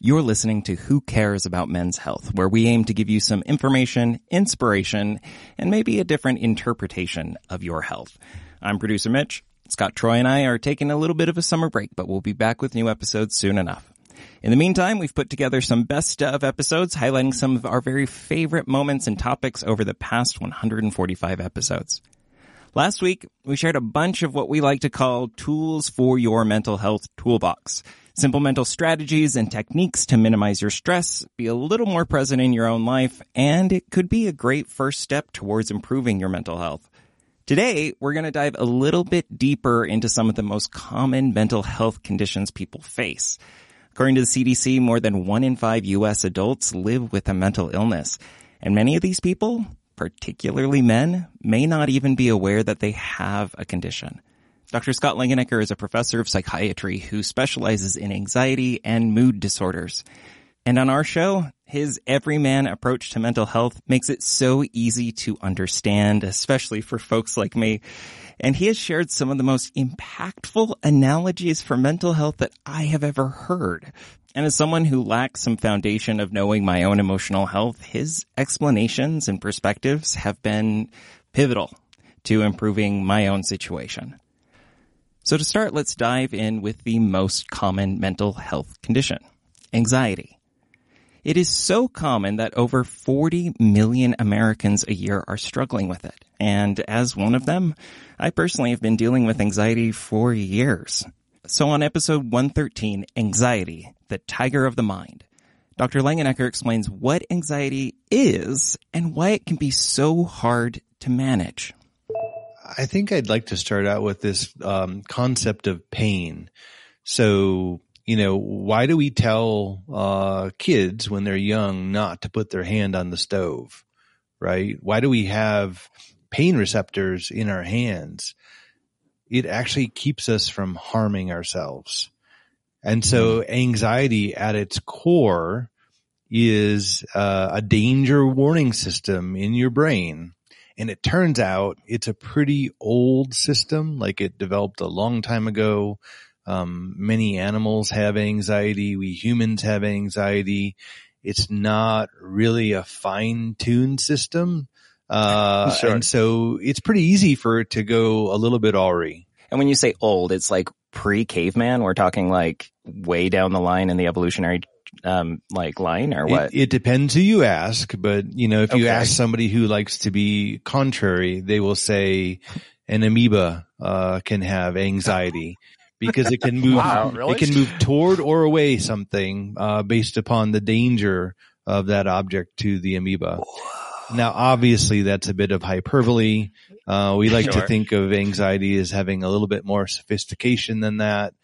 You're listening to Who Cares About Men's Health, where we aim to give you some information, inspiration, and maybe a different interpretation of your health. I'm producer Mitch. Scott Troy and I are taking a little bit of a summer break, but we'll be back with new episodes soon enough. In the meantime, we've put together some best of episodes highlighting some of our very favorite moments and topics over the past 145 episodes. Last week, we shared a bunch of what we like to call tools for your mental health toolbox. Simple mental strategies and techniques to minimize your stress, be a little more present in your own life, and it could be a great first step towards improving your mental health. Today, we're going to dive a little bit deeper into some of the most common mental health conditions people face. According to the CDC, more than one in five U.S. adults live with a mental illness. And many of these people, particularly men, may not even be aware that they have a condition. Dr. Scott Langenecker is a professor of psychiatry who specializes in anxiety and mood disorders. And on our show, his everyman approach to mental health makes it so easy to understand, especially for folks like me. And he has shared some of the most impactful analogies for mental health that I have ever heard. And as someone who lacks some foundation of knowing my own emotional health, his explanations and perspectives have been pivotal to improving my own situation. So to start, let's dive in with the most common mental health condition, anxiety. It is so common that over 40 million Americans a year are struggling with it. And as one of them, I personally have been dealing with anxiety for years. So on episode 113, Anxiety, the Tiger of the Mind, Dr. Langenecker explains what anxiety is and why it can be so hard to manage. I think I'd like to start out with this um, concept of pain. So, you know, why do we tell uh, kids when they're young not to put their hand on the stove, right? Why do we have pain receptors in our hands? It actually keeps us from harming ourselves. And so mm-hmm. anxiety at its core is uh, a danger warning system in your brain and it turns out it's a pretty old system, like it developed a long time ago. Um, many animals have anxiety. We humans have anxiety. It's not really a fine tuned system. Uh, sure. and so it's pretty easy for it to go a little bit awry. And when you say old, it's like pre caveman. We're talking like way down the line in the evolutionary um, like line or what? It, it, depends who you ask, but you know, if okay. you ask somebody who likes to be contrary, they will say an amoeba, uh, can have anxiety because it can move, wow, really? it can move toward or away something, uh, based upon the danger of that object to the amoeba. Now, obviously that's a bit of hyperbole. Uh, we like sure. to think of anxiety as having a little bit more sophistication than that.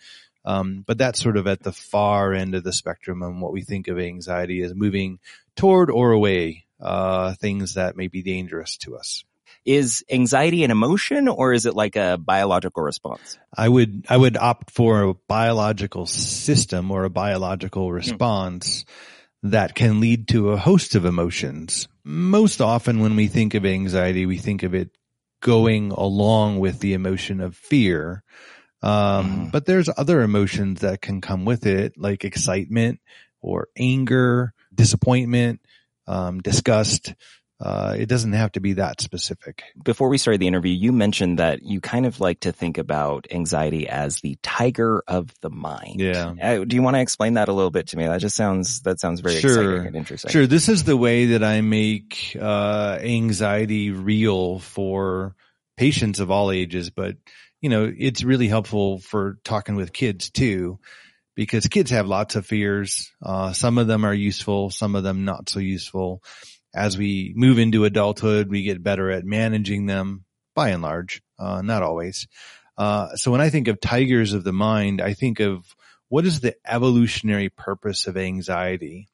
Um, but that's sort of at the far end of the spectrum and what we think of anxiety as moving toward or away, uh, things that may be dangerous to us. Is anxiety an emotion or is it like a biological response? I would, I would opt for a biological system or a biological hmm. response hmm. that can lead to a host of emotions. Most often when we think of anxiety, we think of it going along with the emotion of fear. Um, mm-hmm. but there's other emotions that can come with it, like excitement or anger, disappointment, um, disgust. Uh, it doesn't have to be that specific. Before we started the interview, you mentioned that you kind of like to think about anxiety as the tiger of the mind. Yeah. Uh, do you want to explain that a little bit to me? That just sounds, that sounds very sure. exciting and interesting. Sure. This is the way that I make, uh, anxiety real for patients of all ages, but you know, it's really helpful for talking with kids too, because kids have lots of fears. Uh, some of them are useful, some of them not so useful. As we move into adulthood, we get better at managing them by and large, uh, not always. Uh, so when I think of tigers of the mind, I think of what is the evolutionary purpose of anxiety?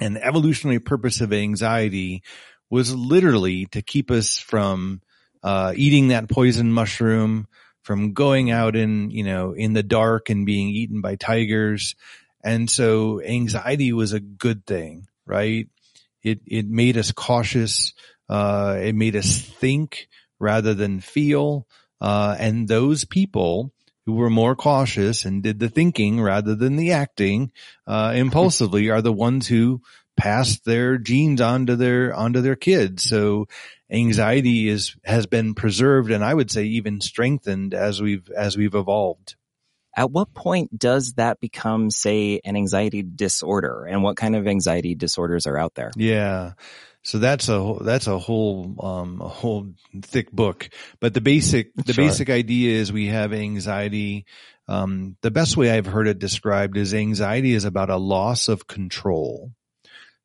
And the evolutionary purpose of anxiety was literally to keep us from uh, eating that poison mushroom, from going out in, you know, in the dark and being eaten by tigers. And so anxiety was a good thing, right? It, it made us cautious. Uh, it made us think rather than feel. Uh, and those people who were more cautious and did the thinking rather than the acting, uh, impulsively are the ones who passed their genes onto their, onto their kids. So anxiety is, has been preserved and I would say even strengthened as we've, as we've evolved. At what point does that become, say, an anxiety disorder? And what kind of anxiety disorders are out there? Yeah. So that's a that's a whole um, a whole thick book. But the basic the sure. basic idea is we have anxiety. Um, the best way I've heard it described is anxiety is about a loss of control.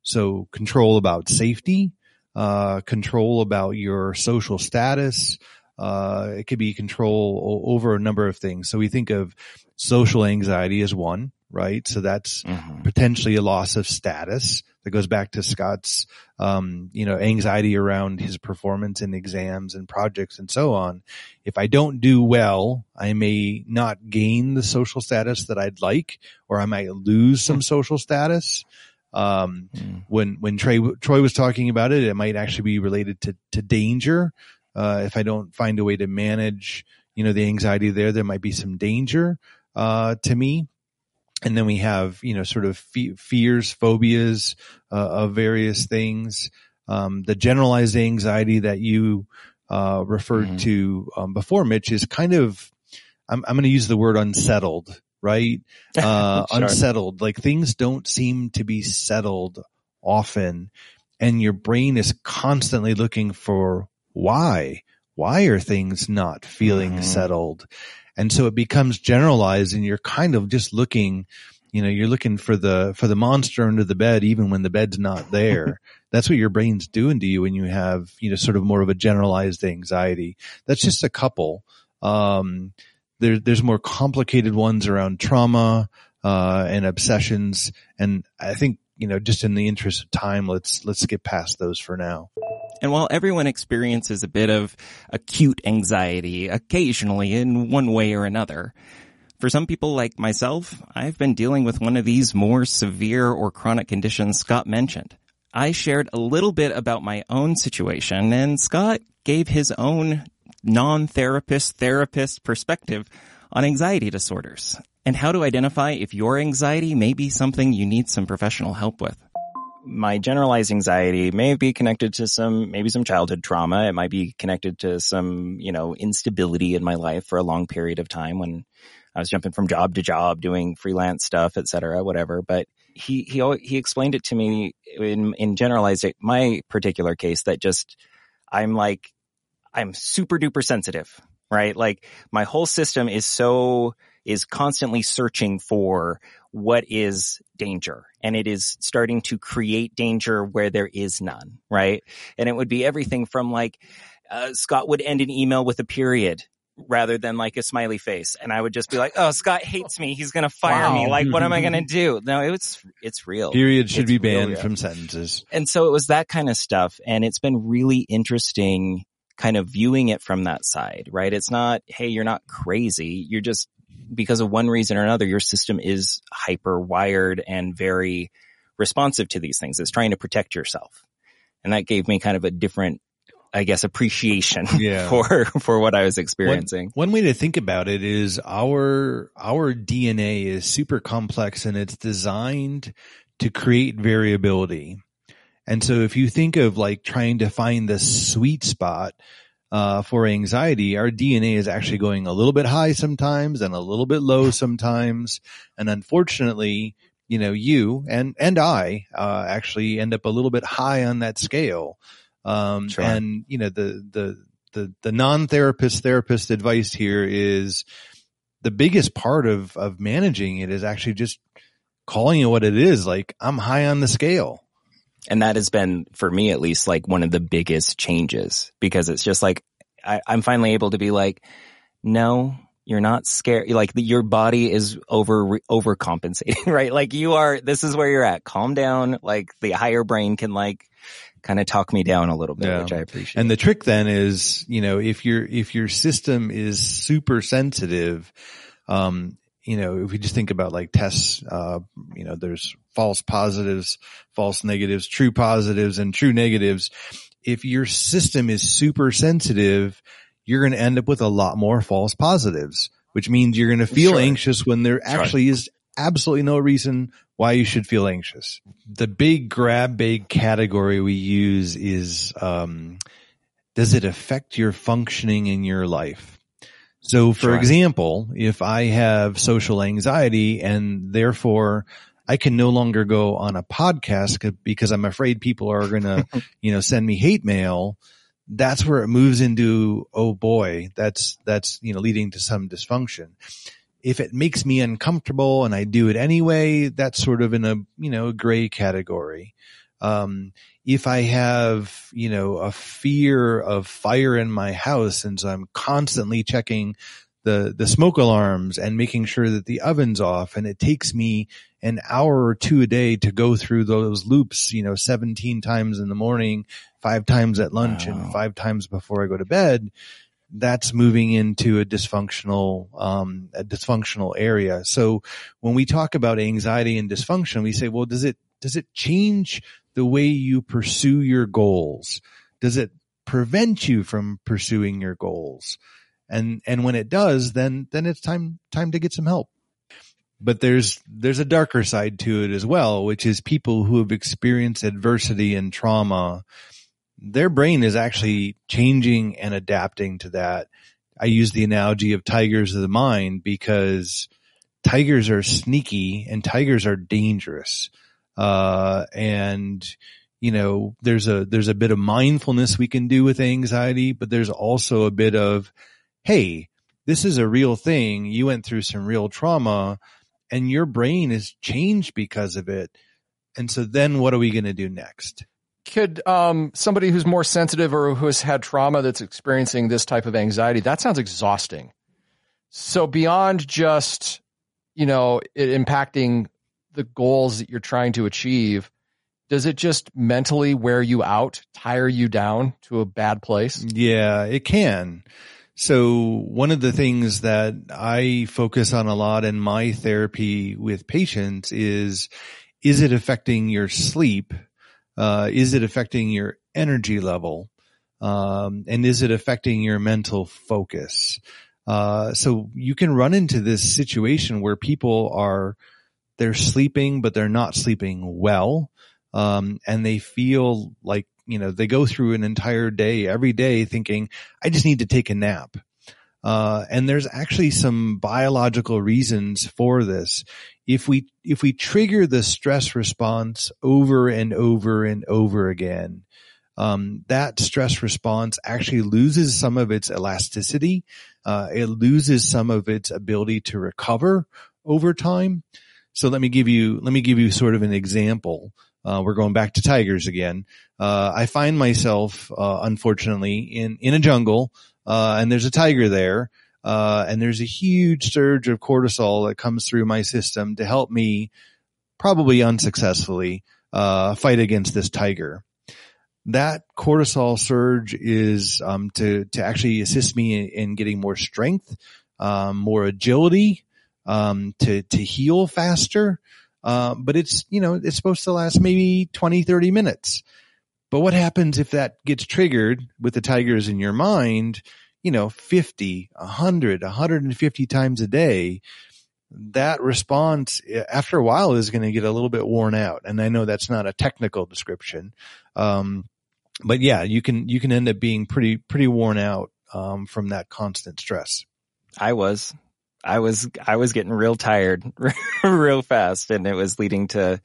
So control about safety, uh, control about your social status. Uh, it could be control over a number of things. So we think of social anxiety as one, right? So that's mm-hmm. potentially a loss of status that goes back to Scott's, um, you know, anxiety around his performance in exams and projects and so on. If I don't do well, I may not gain the social status that I'd like, or I might lose some social status. Um, mm. when, when Trey, Troy was talking about it, it might actually be related to, to danger. Uh, if I don't find a way to manage, you know, the anxiety there, there might be some danger, uh, to me. And then we have, you know, sort of fe- fears, phobias, uh, of various things. Um, the generalized anxiety that you, uh, referred mm-hmm. to, um, before, Mitch, is kind of, I'm, I'm going to use the word unsettled, right? Uh, sure. unsettled. Like things don't seem to be settled often and your brain is constantly looking for why? Why are things not feeling mm-hmm. settled? And so it becomes generalized and you're kind of just looking, you know, you're looking for the, for the monster under the bed, even when the bed's not there. That's what your brain's doing to you when you have, you know, sort of more of a generalized anxiety. That's just a couple. Um, there, there's more complicated ones around trauma, uh, and obsessions. And I think, you know, just in the interest of time, let's, let's get past those for now. And while everyone experiences a bit of acute anxiety occasionally in one way or another, for some people like myself, I've been dealing with one of these more severe or chronic conditions Scott mentioned. I shared a little bit about my own situation and Scott gave his own non-therapist therapist perspective on anxiety disorders and how to identify if your anxiety may be something you need some professional help with my generalized anxiety may be connected to some, maybe some childhood trauma. It might be connected to some, you know, instability in my life for a long period of time when I was jumping from job to job, doing freelance stuff, et cetera, whatever. But he, he, he explained it to me in, in generalized, my particular case that just, I'm like, I'm super duper sensitive, right? Like my whole system is so, is constantly searching for what is danger and it is starting to create danger where there is none, right? And it would be everything from like, uh, Scott would end an email with a period rather than like a smiley face. And I would just be like, Oh, Scott hates me. He's going to fire wow. me. Like, what am I going to do? No, it's, it's real. Period should it's be banned from sentences. And so it was that kind of stuff. And it's been really interesting kind of viewing it from that side, right? It's not, Hey, you're not crazy. You're just because of one reason or another, your system is hyper wired and very responsive to these things. It's trying to protect yourself. And that gave me kind of a different, I guess, appreciation yeah. for, for what I was experiencing. One, one way to think about it is our, our DNA is super complex and it's designed to create variability. And so if you think of like trying to find the sweet spot, uh, for anxiety, our DNA is actually going a little bit high sometimes and a little bit low sometimes. And unfortunately, you know, you and, and I, uh, actually end up a little bit high on that scale. Um, sure. and you know, the, the, the, the non-therapist therapist advice here is the biggest part of, of managing it is actually just calling it what it is. Like I'm high on the scale. And that has been, for me at least, like one of the biggest changes because it's just like, I, I'm finally able to be like, no, you're not scared. Like the, your body is over, overcompensating, right? Like you are, this is where you're at. Calm down. Like the higher brain can like kind of talk me down a little bit, yeah. which I appreciate. And the trick then is, you know, if your, if your system is super sensitive, um, you know, if we just think about like tests, uh, you know, there's false positives, false negatives, true positives and true negatives. If your system is super sensitive, you're going to end up with a lot more false positives which means you're going to feel sure. anxious when there actually is absolutely no reason why you should feel anxious. The big grab bag category we use is, um, does it affect your functioning in your life? So for sure. example, if I have social anxiety and therefore I can no longer go on a podcast because I'm afraid people are going to, you know, send me hate mail. That's where it moves into, oh boy, that's, that's, you know, leading to some dysfunction if it makes me uncomfortable and I do it anyway, that's sort of in a, you know, a gray category. Um, if I have, you know, a fear of fire in my house and so I'm constantly checking the, the smoke alarms and making sure that the oven's off and it takes me an hour or two a day to go through those loops, you know, 17 times in the morning, five times at lunch wow. and five times before I go to bed that's moving into a dysfunctional, um, a dysfunctional area. So when we talk about anxiety and dysfunction, we say, well, does it, does it change the way you pursue your goals? Does it prevent you from pursuing your goals? And, and when it does, then, then it's time, time to get some help. But there's, there's a darker side to it as well, which is people who have experienced adversity and trauma their brain is actually changing and adapting to that. I use the analogy of tigers of the mind because tigers are sneaky and tigers are dangerous. Uh, and you know, there's a, there's a bit of mindfulness we can do with anxiety, but there's also a bit of, Hey, this is a real thing. You went through some real trauma and your brain is changed because of it. And so then what are we going to do next? could um, somebody who's more sensitive or who has had trauma that's experiencing this type of anxiety that sounds exhausting so beyond just you know it impacting the goals that you're trying to achieve does it just mentally wear you out tire you down to a bad place yeah it can so one of the things that i focus on a lot in my therapy with patients is is it affecting your sleep uh, is it affecting your energy level? Um, and is it affecting your mental focus? Uh, so you can run into this situation where people are, they're sleeping, but they're not sleeping well. Um, and they feel like, you know, they go through an entire day every day thinking, I just need to take a nap. Uh, and there's actually some biological reasons for this. If we, if we trigger the stress response over and over and over again, um, that stress response actually loses some of its elasticity. Uh, it loses some of its ability to recover over time. So let me give you, let me give you sort of an example. Uh, we're going back to tigers again. Uh, I find myself, uh, unfortunately in, in a jungle, uh, and there's a tiger there, uh, and there's a huge surge of cortisol that comes through my system to help me, probably unsuccessfully, uh, fight against this tiger. That cortisol surge is um, to to actually assist me in, in getting more strength, um, more agility, um, to to heal faster. Uh, but it's you know it's supposed to last maybe 20, 30 minutes. But what happens if that gets triggered with the tigers in your mind, you know, 50, 100, 150 times a day? That response after a while is going to get a little bit worn out. And I know that's not a technical description. Um, but yeah, you can, you can end up being pretty, pretty worn out, um, from that constant stress. I was, I was, I was getting real tired real fast and it was leading to,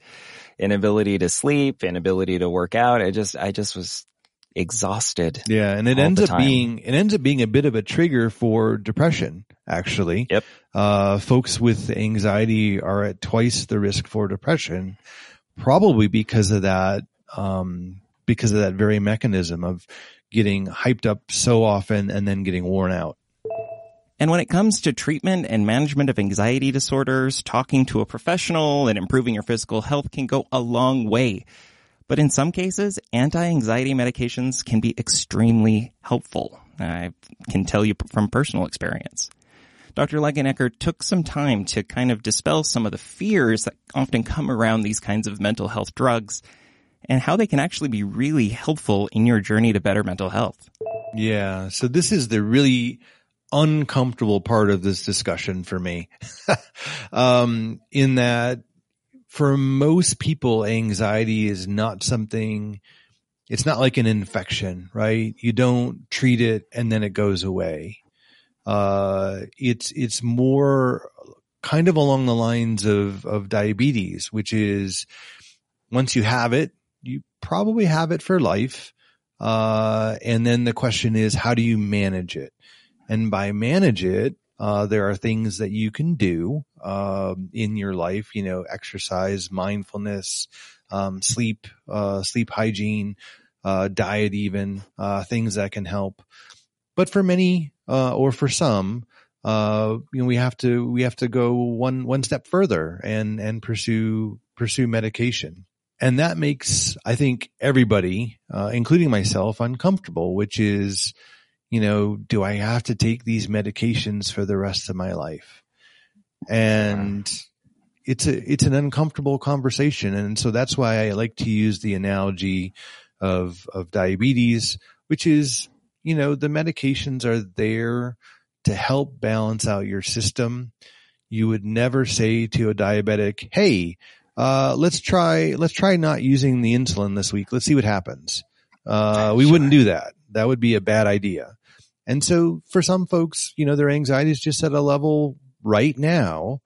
inability to sleep, inability to work out. I just, I just was exhausted. Yeah. And it ends up being, it ends up being a bit of a trigger for depression, actually. Yep. Uh, folks with anxiety are at twice the risk for depression, probably because of that, um, because of that very mechanism of getting hyped up so often and then getting worn out. And when it comes to treatment and management of anxiety disorders, talking to a professional and improving your physical health can go a long way. But in some cases, anti-anxiety medications can be extremely helpful. I can tell you from personal experience. Dr. Langenecker took some time to kind of dispel some of the fears that often come around these kinds of mental health drugs and how they can actually be really helpful in your journey to better mental health. Yeah. So this is the really uncomfortable part of this discussion for me. um, in that for most people, anxiety is not something, it's not like an infection, right? You don't treat it and then it goes away. Uh, it's, it's more kind of along the lines of, of diabetes, which is once you have it, you probably have it for life. Uh, and then the question is, how do you manage it? And by manage it, uh, there are things that you can do um, in your life. You know, exercise, mindfulness, um, sleep, uh, sleep hygiene, uh, diet, even uh, things that can help. But for many, uh, or for some, uh, you know, we have to we have to go one one step further and and pursue pursue medication. And that makes, I think, everybody, including myself, uncomfortable, which is, you know, do I have to take these medications for the rest of my life? And it's a, it's an uncomfortable conversation. And so that's why I like to use the analogy of, of diabetes, which is, you know, the medications are there to help balance out your system. You would never say to a diabetic, Hey, uh, let's try, let's try not using the insulin this week. Let's see what happens. Uh, we sure. wouldn't do that. That would be a bad idea. And so for some folks, you know, their anxiety is just at a level right now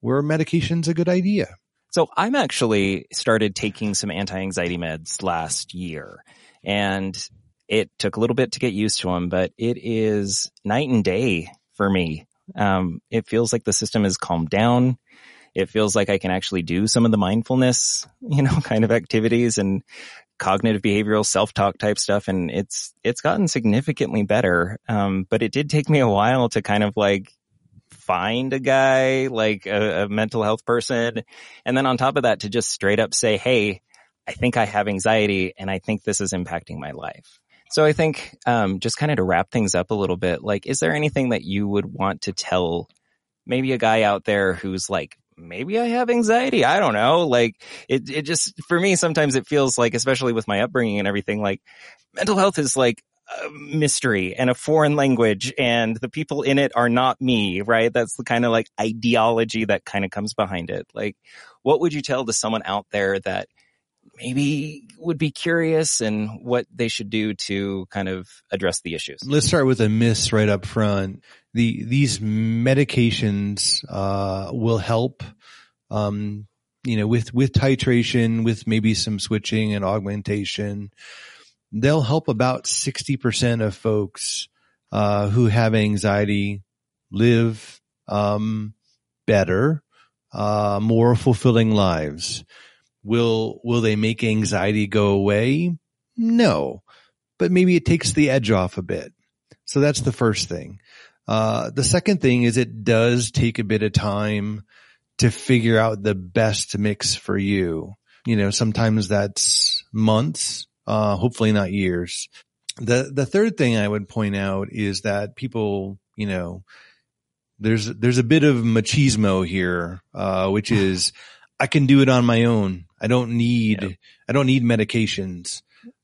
where medication's a good idea. So I'm actually started taking some anti-anxiety meds last year and it took a little bit to get used to them, but it is night and day for me. Um, it feels like the system is calmed down. It feels like I can actually do some of the mindfulness, you know, kind of activities and cognitive behavioral self-talk type stuff and it's it's gotten significantly better. Um, but it did take me a while to kind of like find a guy like a, a, mental health person and then on top of that to just straight up say hey i think i have anxiety and i think this is impacting my life. So i think um, just kind of to wrap things up a little bit like is there anything that you would want to tell maybe a guy out there who's like maybe I have anxiety. I don't know. Like it, it just, for me, sometimes it feels like, especially with my upbringing and everything, like mental health is like a mystery and a foreign language and the people in it are not me, right? That's the kind of like ideology that kind of comes behind it. Like what would you tell to someone out there that maybe would be curious and what they should do to kind of address the issues. Let's start with a miss right up front. The these medications uh, will help, um, you know, with with titration, with maybe some switching and augmentation. They'll help about sixty percent of folks uh, who have anxiety live um, better, uh, more fulfilling lives. Will, will they make anxiety go away? No, but maybe it takes the edge off a bit. So that's the first thing. Uh, the second thing is it does take a bit of time to figure out the best mix for you. You know, sometimes that's months, uh, hopefully not years. The, the third thing I would point out is that people, you know, there's, there's a bit of machismo here, uh, which is I can do it on my own. I don't need, yep. I don't need medications.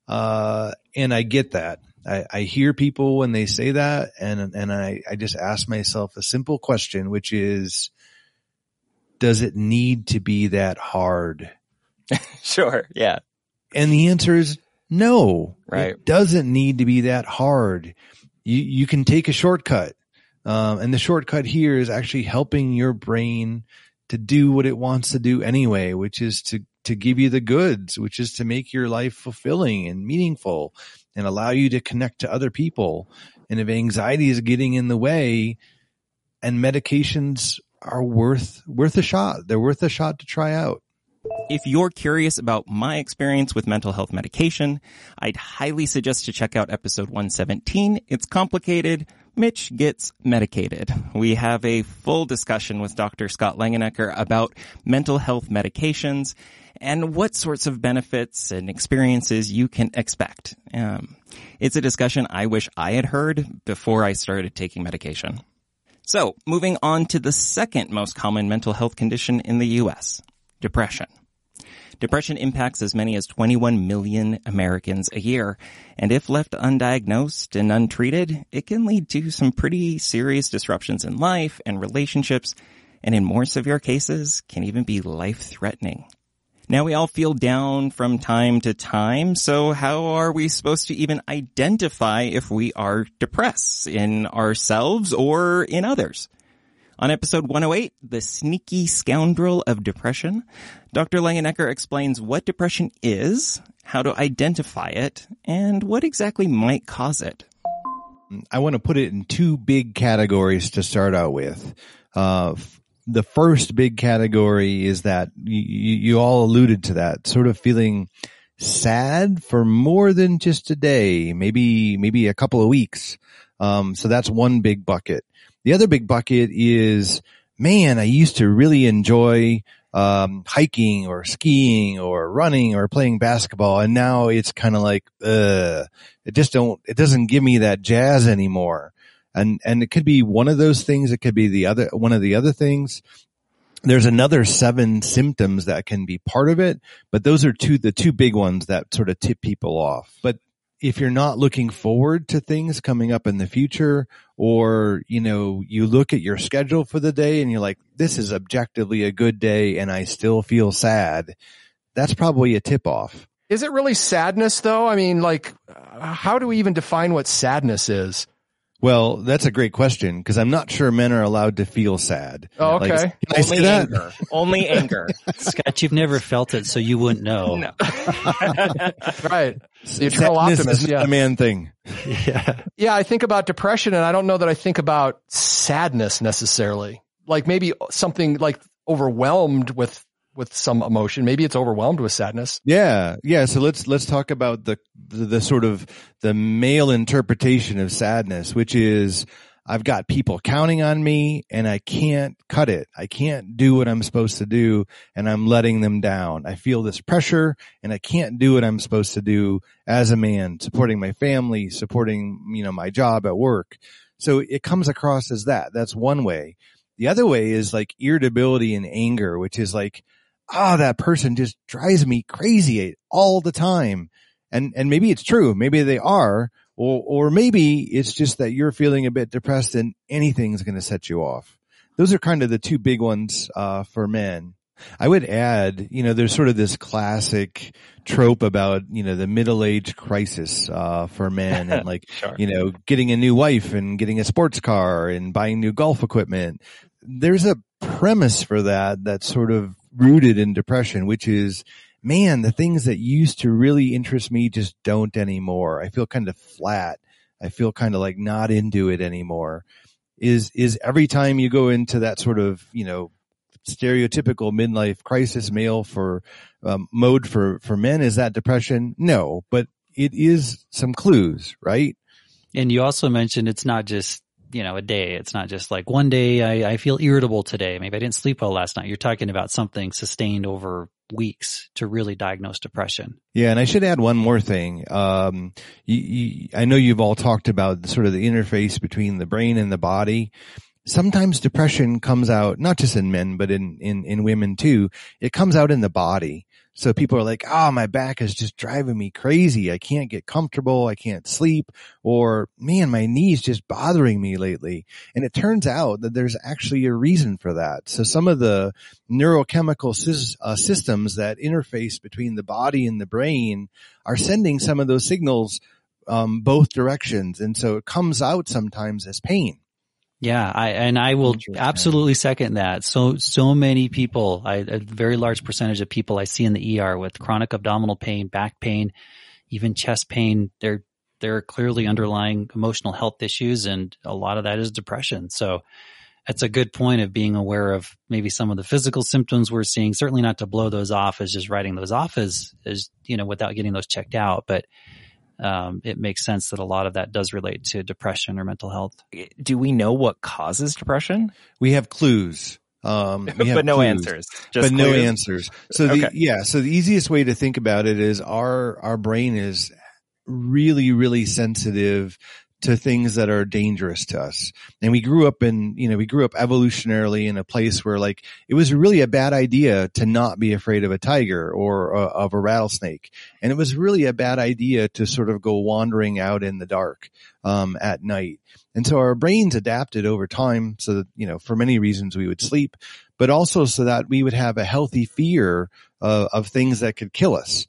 Uh, and I get that. I, I hear people when they say that and, and I, I just ask myself a simple question, which is, does it need to be that hard? sure. Yeah. And the answer is no. Right. It doesn't need to be that hard. You, you can take a shortcut. Um, and the shortcut here is actually helping your brain to do what it wants to do anyway, which is to to give you the goods, which is to make your life fulfilling and meaningful and allow you to connect to other people. And if anxiety is getting in the way and medications are worth, worth a shot, they're worth a shot to try out. If you're curious about my experience with mental health medication, I'd highly suggest to check out episode 117. It's complicated. Mitch gets medicated. We have a full discussion with Dr. Scott Langenecker about mental health medications and what sorts of benefits and experiences you can expect. Um, it's a discussion I wish I had heard before I started taking medication. So, moving on to the second most common mental health condition in the U.S., depression. Depression impacts as many as 21 million Americans a year, and if left undiagnosed and untreated, it can lead to some pretty serious disruptions in life and relationships, and in more severe cases, can even be life-threatening. Now we all feel down from time to time, so how are we supposed to even identify if we are depressed in ourselves or in others? On episode 108, The Sneaky Scoundrel of Depression, Dr. Langenecker explains what depression is, how to identify it, and what exactly might cause it. I want to put it in two big categories to start out with. Uh, the first big category is that you, you all alluded to that sort of feeling sad for more than just a day, maybe, maybe a couple of weeks. Um, so that's one big bucket. The other big bucket is, man, I used to really enjoy um, hiking or skiing or running or playing basketball, and now it's kind of like, uh, it just don't, it doesn't give me that jazz anymore. And and it could be one of those things. It could be the other one of the other things. There's another seven symptoms that can be part of it, but those are two the two big ones that sort of tip people off. But if you're not looking forward to things coming up in the future or, you know, you look at your schedule for the day and you're like, this is objectively a good day and I still feel sad. That's probably a tip off. Is it really sadness though? I mean, like, uh, how do we even define what sadness is? Well, that's a great question because I'm not sure men are allowed to feel sad. Oh, okay. Like, can I say that? Anger. Only anger. Scott, you've never felt it, so you wouldn't know. No. right. The eternal Sadness optimist. is Yeah. a man thing. Yeah. Yeah. I think about depression and I don't know that I think about sadness necessarily. Like maybe something like overwhelmed with, with some emotion. Maybe it's overwhelmed with sadness. Yeah, yeah. So let's let's talk about the, the the sort of the male interpretation of sadness, which is I've got people counting on me and I can't cut it. I can't do what I'm supposed to do and I'm letting them down. I feel this pressure and I can't do what I'm supposed to do as a man, supporting my family, supporting, you know, my job at work. So it comes across as that. That's one way. The other way is like irritability and anger, which is like, ah, oh, that person just drives me crazy all the time. And, and maybe it's true. Maybe they are, or, or maybe it's just that you're feeling a bit depressed and anything's going to set you off. Those are kind of the two big ones, uh, for men. I would add, you know, there's sort of this classic trope about, you know, the middle age crisis, uh, for men and like, Sure. you know, getting a new wife and getting a sports car and buying new golf equipment. There's a premise for that that's sort of rooted in depression, which is, man, the things that used to really interest me just don't anymore. I feel kind of flat. I feel kind of like not into it anymore. Is, is every time you go into that sort of, you know, stereotypical midlife crisis male for um, mode for, for men, is that depression? No, but it is some clues, right? And you also mentioned it's not just, you know, a day. It's not just like one day I, I feel irritable today. Maybe I didn't sleep well last night. You're talking about something sustained over weeks to really diagnose depression. Yeah, and I should add one more thing. Um, you, you, I know you've all talked about sort of the interface between the brain and the body. Sometimes depression comes out not just in men, but in in in women too. It comes out in the body. So people are like, "Oh, my back is just driving me crazy. I can't get comfortable. I can't sleep." Or, "Man, my knees just bothering me lately." And it turns out that there's actually a reason for that. So some of the neurochemical sys- uh, systems that interface between the body and the brain are sending some of those signals um, both directions, and so it comes out sometimes as pain. Yeah, I and I will absolutely second that. So so many people, I, a very large percentage of people I see in the ER with chronic abdominal pain, back pain, even chest pain, they're they're clearly underlying emotional health issues, and a lot of that is depression. So that's a good point of being aware of maybe some of the physical symptoms we're seeing. Certainly not to blow those off as just writing those off as as you know without getting those checked out, but. Um, it makes sense that a lot of that does relate to depression or mental health. Do we know what causes depression? We have clues. Um, we have but no clues, answers. Just but no answers. So the, Okay. yeah, so the easiest way to think about it is our, our brain is really, really sensitive to things that are dangerous to us. And we grew up in, you know, we grew up evolutionarily in a place where like it was really a bad idea to not be afraid of a tiger or uh, of a rattlesnake. And it was really a bad idea to sort of go wandering out in the dark, um, at night. And so our brains adapted over time so that, you know, for many reasons we would sleep, but also so that we would have a healthy fear uh, of things that could kill us.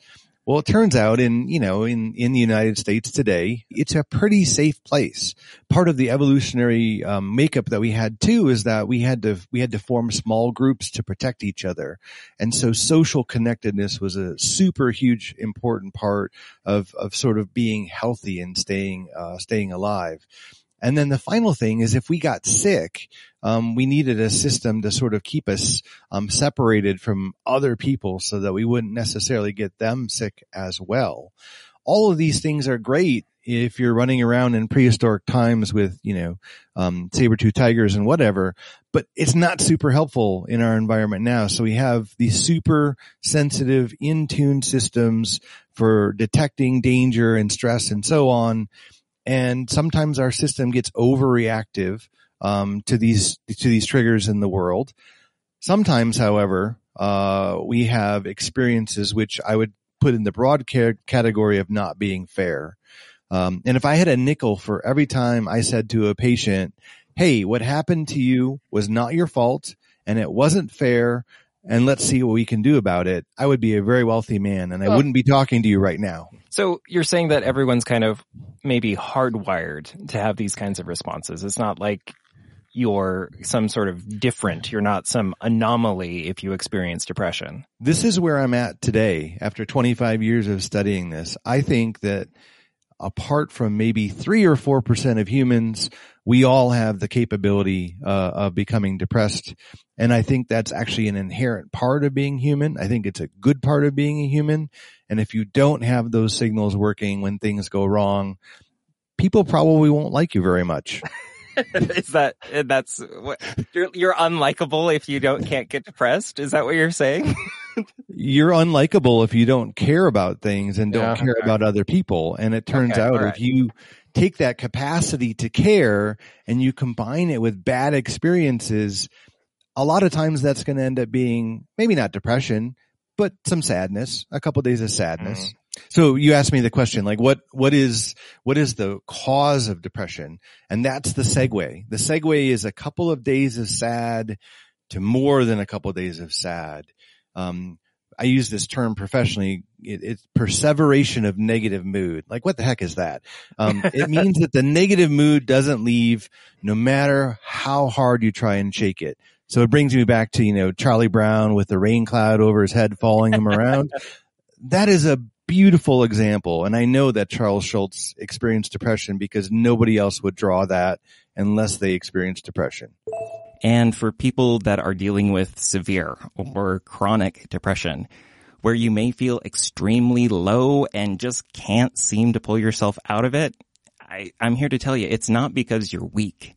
Well, it turns out in, you know, in, in the United States today, it's a pretty safe place. Part of the evolutionary um, makeup that we had too is that we had to, we had to form small groups to protect each other. And so social connectedness was a super huge important part of, of sort of being healthy and staying, uh, staying alive. And then the final thing is if we got sick, um, we needed a system to sort of keep us um, separated from other people so that we wouldn't necessarily get them sick as well. All of these things are great if you're running around in prehistoric times with, you know, um, saber-tooth tigers and whatever, but it's not super helpful in our environment now. So we have these super sensitive, in-tune systems for detecting danger and stress and so on and sometimes our system gets overreactive um, to these to these triggers in the world. Sometimes, however, uh, we have experiences which I would put in the broad category of not being fair. Um, and if I had a nickel for every time I said to a patient, "Hey, what happened to you was not your fault, and it wasn't fair, and let's see what we can do about it," I would be a very wealthy man, and I wouldn't be talking to you right now. So you're saying that everyone's kind of maybe hardwired to have these kinds of responses. It's not like you're some sort of different. You're not some anomaly if you experience depression. This is where I'm at today after 25 years of studying this. I think that apart from maybe three or four percent of humans, we all have the capability uh, of becoming depressed. And I think that's actually an inherent part of being human. I think it's a good part of being a human. And if you don't have those signals working when things go wrong, people probably won't like you very much. is that that's what you're you're unlikable if you don't can't get depressed? Is that what you're saying? you're unlikable if you don't care about things and don't yeah, care okay. about other people. And it turns okay, out right. if you take that capacity to care and you combine it with bad experiences, a lot of times that's going to end up being maybe not depression, but some sadness, a couple of days of sadness. Mm. So you asked me the question, like what, what is, what is the cause of depression? And that's the segue. The segue is a couple of days of sad to more than a couple of days of sad. Um, I use this term professionally. It, it's perseveration of negative mood. Like what the heck is that? Um, it means that the negative mood doesn't leave no matter how hard you try and shake it. So it brings me back to, you know, Charlie Brown with the rain cloud over his head following him around. that is a beautiful example. And I know that Charles Schulz experienced depression because nobody else would draw that unless they experienced depression and for people that are dealing with severe or chronic depression, where you may feel extremely low and just can't seem to pull yourself out of it, I, I'm here to tell you it's not because you're weak.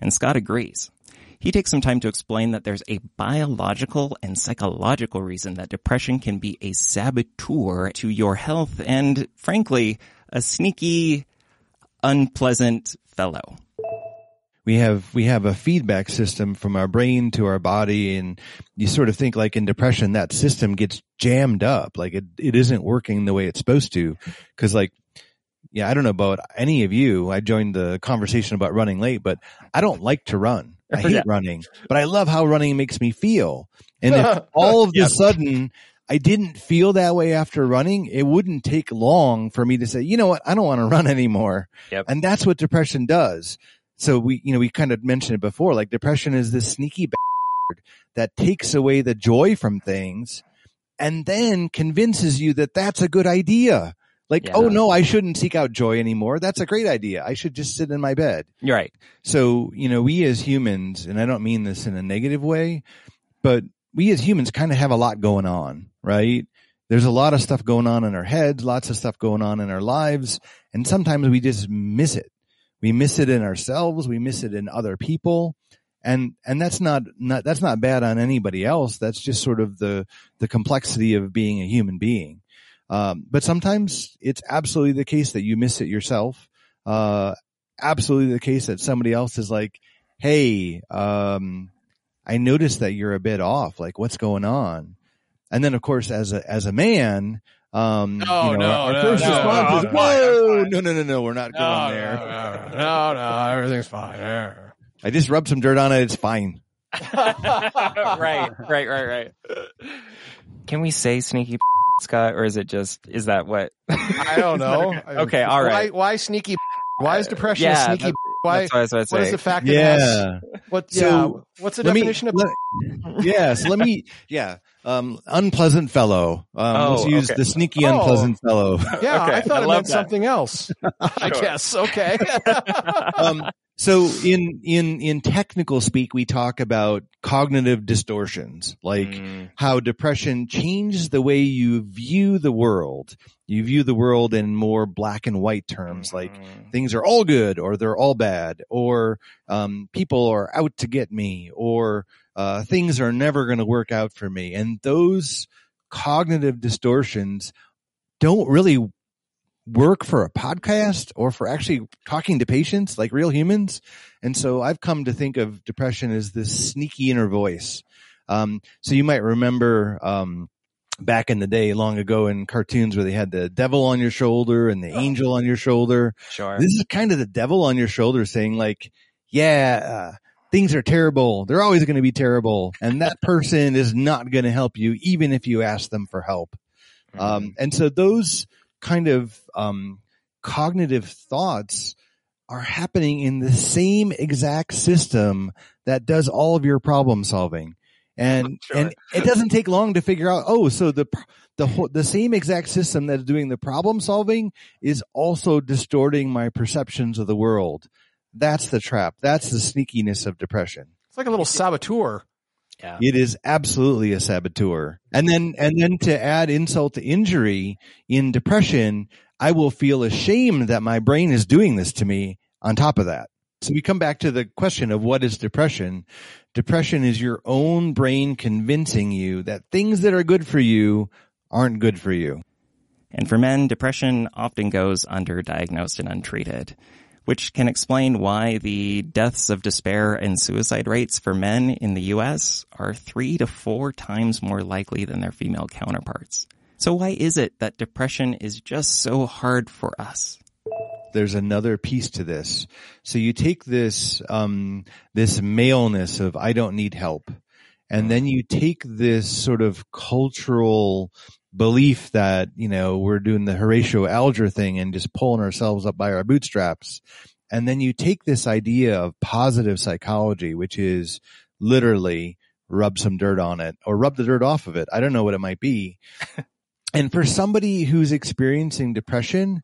And Scott agrees. He takes some time to explain that there's a biological and psychological reason that depression can be a saboteur to your health and, frankly, a sneaky, unpleasant fellow we have we have a feedback system from our brain to our body and you sort of think like in depression that system gets jammed up like it, it isn't working the way it's supposed to because like yeah i don't know about any of you i joined the conversation about running late but i don't like to run i hate yeah. running but i love how running makes me feel and if all of yep. a sudden I didn't feel that way after running. It wouldn't take long for me to say, you know what? I don't want to run anymore. Yep. And that's what depression does. So we, you know, we kind of mentioned it before, like depression is this sneaky bastard that takes away the joy from things and then convinces you that that's a good idea. Like, oh, yeah. oh no, I shouldn't seek out joy anymore. That's a great idea. I should just sit in my bed. You're right. So, you know, we as humans, and I don't mean this in a negative way, but we as humans kind of have a lot going on, right? There's a lot of stuff going on in our heads, lots of stuff going on in our lives, and sometimes we just miss it. We miss it in ourselves. We miss it in other people. And, and that's not, not, that's not bad on anybody else. That's just sort of the, the complexity of being a human being. Um, but sometimes it's absolutely the case that you miss it yourself. Uh, absolutely the case that somebody else is like, Hey, um, I noticed that you're a bit off. Like what's going on? And then of course, as a, as a man, um, No, you know, no, our no, first no, response no, is, I'm fine, I'm whoa, no, no, no, no, we're not going there. No, no, no, everything's fine. Yeah. I just rubbed some dirt on it. It's fine. right, right, right, right. Can we say sneaky Scott, or is it just is that what? I don't know. Okay, all right. Why, why sneaky? Why is depression yeah, a sneaky? that- Why? That's what I was about to What is the fact that has, Yeah. what? So, yeah. What's the let me- definition of? let- yeah. So let me, yeah. Um, unpleasant fellow. Um, Oh, let's use okay. the sneaky Oh. unpleasant fellow. yeah, okay, I thought I it meant that. something else. I guess. Okay. um, so in, in, in technical speak, we talk about cognitive distortions, like Mm, how depression changes the way you view the world. You view the world in more black and white terms, like mm. things are all good or they're all bad or um, people are out to get me or uh, things are never going to work out for me. And those cognitive distortions don't really work for a podcast or for actually talking to patients like real humans. And so i've come to think of depression as this sneaky inner voice. Um, so you might remember um, back in the day long ago in cartoons where they had the devil on your shoulder and the angel on your shoulder. Sure. this is kind of the devil on your shoulder saying like, yeah, uh, things are terrible. They're always going to be terrible. And that person is not going to help you, even if you ask them for help. Mm-hmm. Um, and so those kind of, um, cognitive thoughts are happening in the same exact system that does all of your problem solving. And, Sure. and it doesn't take long to figure out, oh, so the, the whole, the same exact system that is doing the problem solving is also distorting my perceptions of the world. That's the trap. That's the sneakiness of depression. it's like a little saboteur. yeah. It is absolutely a saboteur. And then, and then to add insult to injury in depression, I will feel ashamed that my brain is doing this to me on top of that. So we come back to the question of what is depression? Depression is your own brain convincing you that things that are good for you aren't good for you. And for men, depression often goes underdiagnosed and untreated, which can explain why the deaths of despair and suicide rates for men in the US are three to four times more likely than their female counterparts. So why is it that depression is just so hard for us? there's another piece to this. So you take this, um, this maleness of I don't need help. And then you take this sort of cultural belief that, you know, we're doing the Horatio Alger thing and just pulling ourselves up by our bootstraps. And then you take this idea of positive psychology, which is literally rub some dirt on it or rub the dirt off of it. I don't know what it might be. and for somebody who's experiencing depression,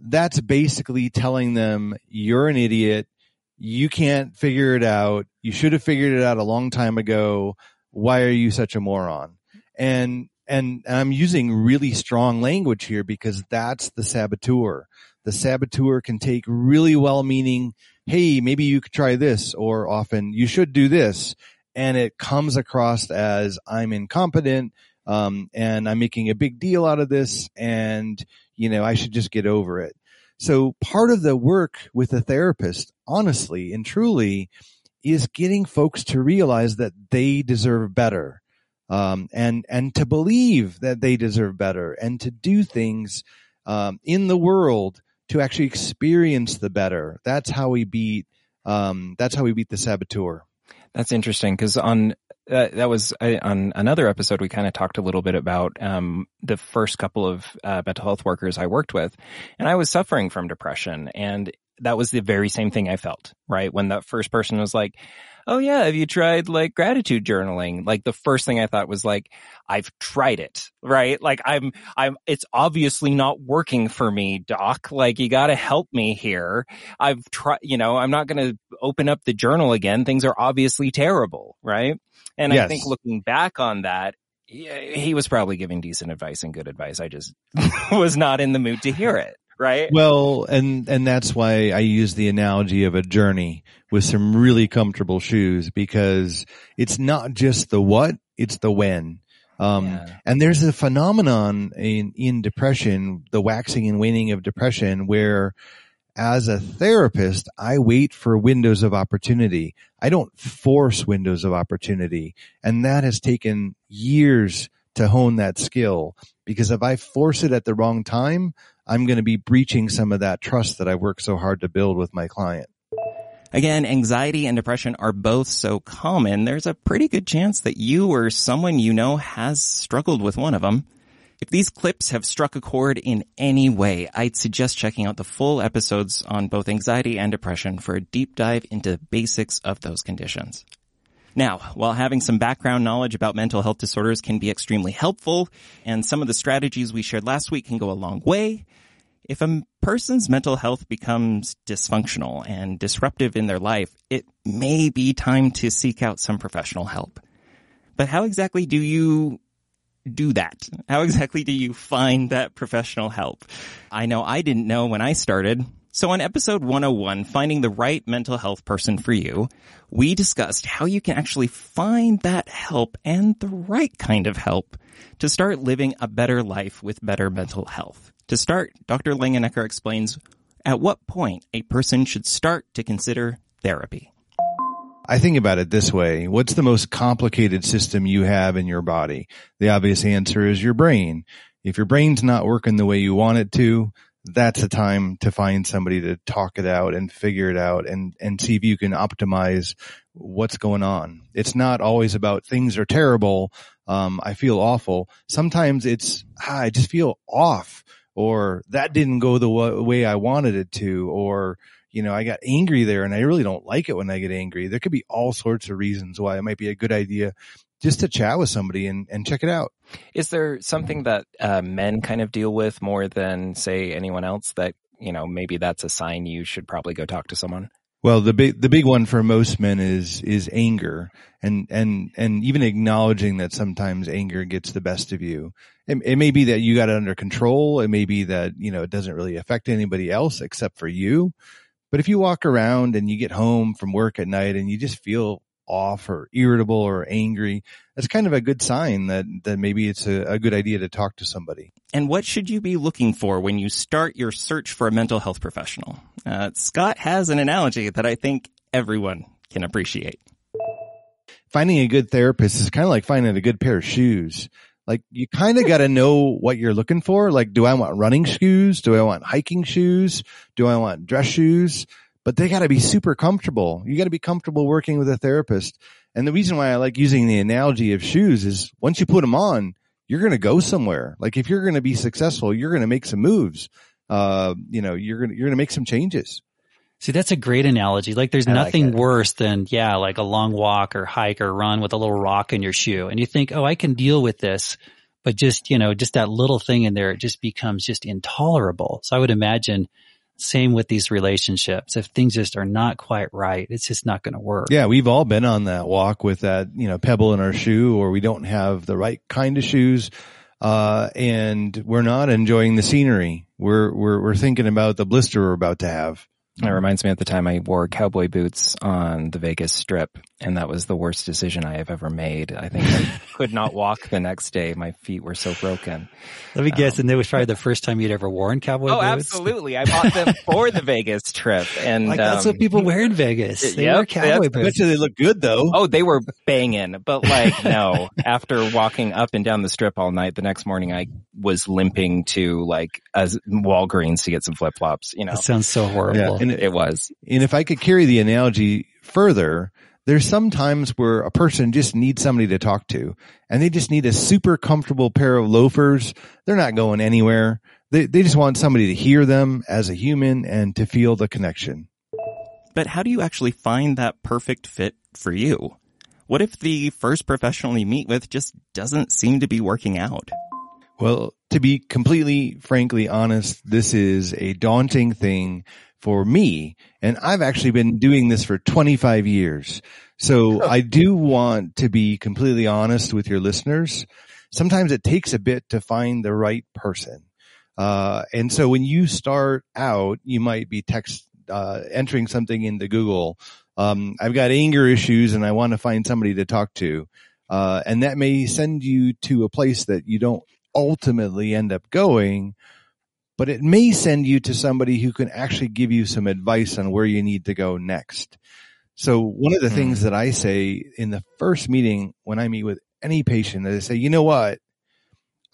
that's basically telling them you're an idiot. You can't figure it out. You should have figured it out a long time ago. Why are you such a moron? And, and I'm using really strong language here because that's the saboteur. The saboteur can take really well meaning, Hey, maybe you could try this or often you should do this. And it comes across as I'm incompetent. Um, and I'm making a big deal out of this and you know, I should just get over it. So part of the work with a therapist, honestly and truly, is getting folks to realize that they deserve better. Um, and, and to believe that they deserve better and to do things, um, in the world to actually experience the better. That's how we beat, um, that's how we beat the saboteur. That's interesting because on uh, that was uh, on another episode we kind of talked a little bit about um, the first couple of uh, mental health workers I worked with, and I was suffering from depression, and that was the very same thing I felt right when that first person was like, "Oh yeah, have you tried like gratitude journaling?" Like the first thing I thought was like, "I've tried it, right? Like I'm, I'm, it's obviously not working for me, doc. Like you got to help me here." I've tried, you know, I'm not going to open up the journal again. Things are obviously terrible, right? And I think looking back on that, he was probably giving decent advice and good advice. I just was not in the mood to hear it, right? Well, and, and that's why I use the analogy of a journey with some really comfortable shoes because it's not just the what, it's the when. Um, Yeah. and there's a phenomenon in, in depression, the waxing and waning of depression where as a therapist, I wait for windows of opportunity. I don't force windows of opportunity. And that has taken years to hone that skill because if I force it at the wrong time, I'm going to be breaching some of that trust that I worked so hard to build with my client. Again, anxiety and depression are both so common. There's a pretty good chance that you or someone you know has struggled with one of them. If these clips have struck a chord in any way, I'd suggest checking out the full episodes on both anxiety and depression for a deep dive into the basics of those conditions. Now, while having some background knowledge about mental health disorders can be extremely helpful, and some of the strategies we shared last week can go a long way, if a person's mental health becomes dysfunctional and disruptive in their life, it may be time to seek out some professional help. But how exactly do you do that? How exactly do you find that professional help? I know I didn't know when I started. So on episode 101, finding the right mental health person for you, we discussed how you can actually find that help and the right kind of help to start living a better life with better mental health. To start, Dr. Langenecker explains at what point a person should start to consider therapy. I think about it this way. What's the most complicated system you have in your body? The obvious answer is your brain. If your brain's not working the way you want it to, that's a time to find somebody to talk it out and figure it out and, and see if you can optimize what's going on. It's not always about things are terrible. Um, I feel awful. Sometimes it's, ah, I just feel off or that didn't go the way I wanted it to, or, you know, I got angry there and I really don't like it when I get angry. There could be all sorts of reasons why it might be a good idea just to chat with somebody and, and check it out. Is there something that uh, men kind of deal with more than say anyone else that, you know, maybe that's a sign you should probably go talk to someone? Well, the big, the big one for most men is, is anger and, and, and even acknowledging that sometimes anger gets the best of you. It, it may be that you got it under control. It may be that, you know, it doesn't really affect anybody else except for you. But if you walk around and you get home from work at night and you just feel off or irritable or angry, that's kind of a good sign that, that maybe it's a, a, good idea to talk to somebody. And what should you be looking for when you start your search for a mental health professional? Uh, Scott has an analogy that I think everyone can appreciate. Finding a good therapist is kind of like finding a good pair of shoes like you kind of got to know what you're looking for. Like, do I want running shoes? Do I want hiking shoes? Do I want dress shoes? But they got to be super comfortable. You got to be comfortable working with a therapist. And the reason why I like using the analogy of shoes is once you put them on, you're going to go somewhere. Like if you're going to be successful, you're going to make some moves. Uh, you know, you're going to, you're going to make some changes. See, that's a great analogy. Like there's I nothing like worse than, yeah, like a long walk or hike or run with a little rock in your shoe. And you think, oh, I can deal with this. But just, you know, just that little thing in there, it just becomes just intolerable. So I would imagine same with these relationships. If things just are not quite right, it's just not going to work. Yeah. We've all been on that walk with that, you know, pebble in our shoe or we don't have the right kind of shoes. Uh, and we're not enjoying the scenery. We're, we're, we're thinking about the blister we're about to have. It reminds me at the time I wore cowboy boots on the Vegas Strip, and that was the worst decision I have ever made. I think I could not walk the next day. My feet were so broken. Let me guess, um, and that was probably the first time you'd ever worn cowboy boots. oh, boots? absolutely. I bought them for the Vegas trip. And like, that's um, what people wear in Vegas. They yep, wear cowboy yep. boots. I bet you they look good though. Oh, they were banging. But like, no, after walking up and down the strip all night, the next morning I was limping to like as Walgreens to get some flip flops, you know. That sounds so horrible. Yeah, and it, it was. And if I could carry the analogy further, there's some times where a person just needs somebody to talk to and they just need a super comfortable pair of loafers. They're not going anywhere. They, they just want somebody to hear them as a human and to feel the connection. But how do you actually find that perfect fit for you? What if the first professional you meet with just doesn't seem to be working out? Well, to be completely frankly honest, this is a daunting thing for me. And I've actually been doing this for 25 years. So I do want to be completely honest with your listeners. Sometimes it takes a bit to find the right person. Uh, and so when you start out, you might be text, uh, entering something into Google. Um, I've got anger issues and I want to find somebody to talk to. Uh, and that may send you to a place that you don't ultimately end up going but it may send you to somebody who can actually give you some advice on where you need to go next. So one of the Hmm. things that I say in the first meeting when I meet with any patient, that I say, you know what?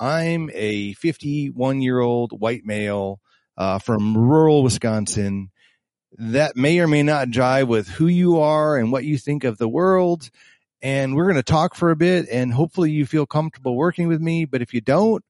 I'm a 51 year old white male uh, from rural Wisconsin that may or may not jive with who you are and what you think of the world. And we're going to talk for a bit and hopefully you feel comfortable working with me. But if you don't,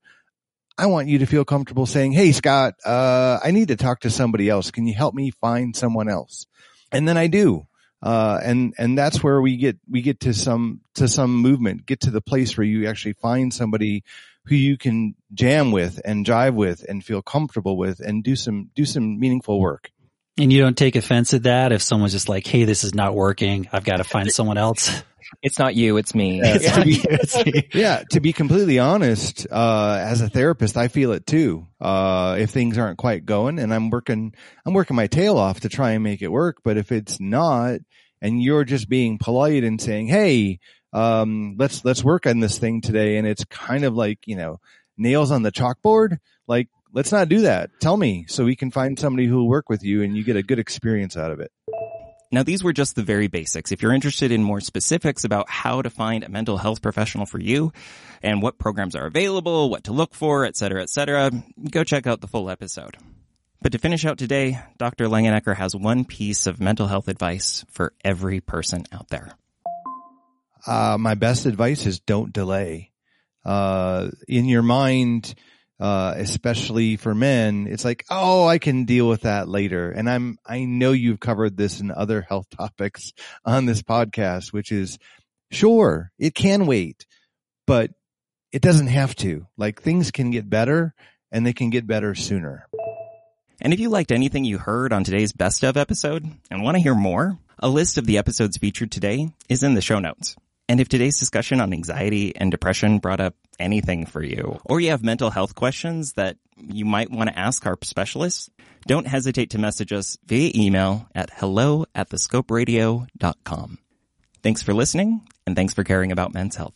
I want you to feel comfortable saying, Hey, Scott, uh, I need to talk to somebody else. Can you help me find someone else? And then I do. Uh, and, and that's where we get, we get to some, to some movement, get to the place where you actually find somebody who you can jam with and jive with and feel comfortable with and do some, do some meaningful work. And you don't take offense at that if someone's just like, "Hey, this is not working. I've got to find someone else." It's not you, it's me. It's Yeah. not you, it's me. yeah, to be completely honest, uh, as a therapist, I feel it too. Uh, if things aren't quite going and I'm working, I'm working my tail off to try and make it work. But if it's not, and you're just being polite and saying, Hey, um, let's, let's work on this thing today. And it's kind of like, you know, nails on the chalkboard. Like, let's not do that. Tell me so we can find somebody who will work with you and you get a good experience out of it. Now, these were just the very basics. If you're interested in more specifics about how to find a mental health professional for you and what programs are available, what to look for, et cetera, et cetera, go check out the full episode. But to finish out today, Dr. Langenecker has one piece of mental health advice for every person out there. uh, my best advice is don't delay. Uh, in your mind, uh, especially for men, it's like, oh, I can deal with that later. And I'm, I know you've covered this in other health topics on this podcast, which is sure, it can wait, but it doesn't have to. Like things can get better and they can get better sooner. And if you liked anything you heard on today's best of episode and want to hear more, a list of the episodes featured today is in the show notes. And if today's discussion on anxiety and depression brought up anything for you, or you have mental health questions that you might want to ask our specialists, don't hesitate to message us via email at hello at thescoperadio.com. Thanks for listening and thanks for caring about men's health.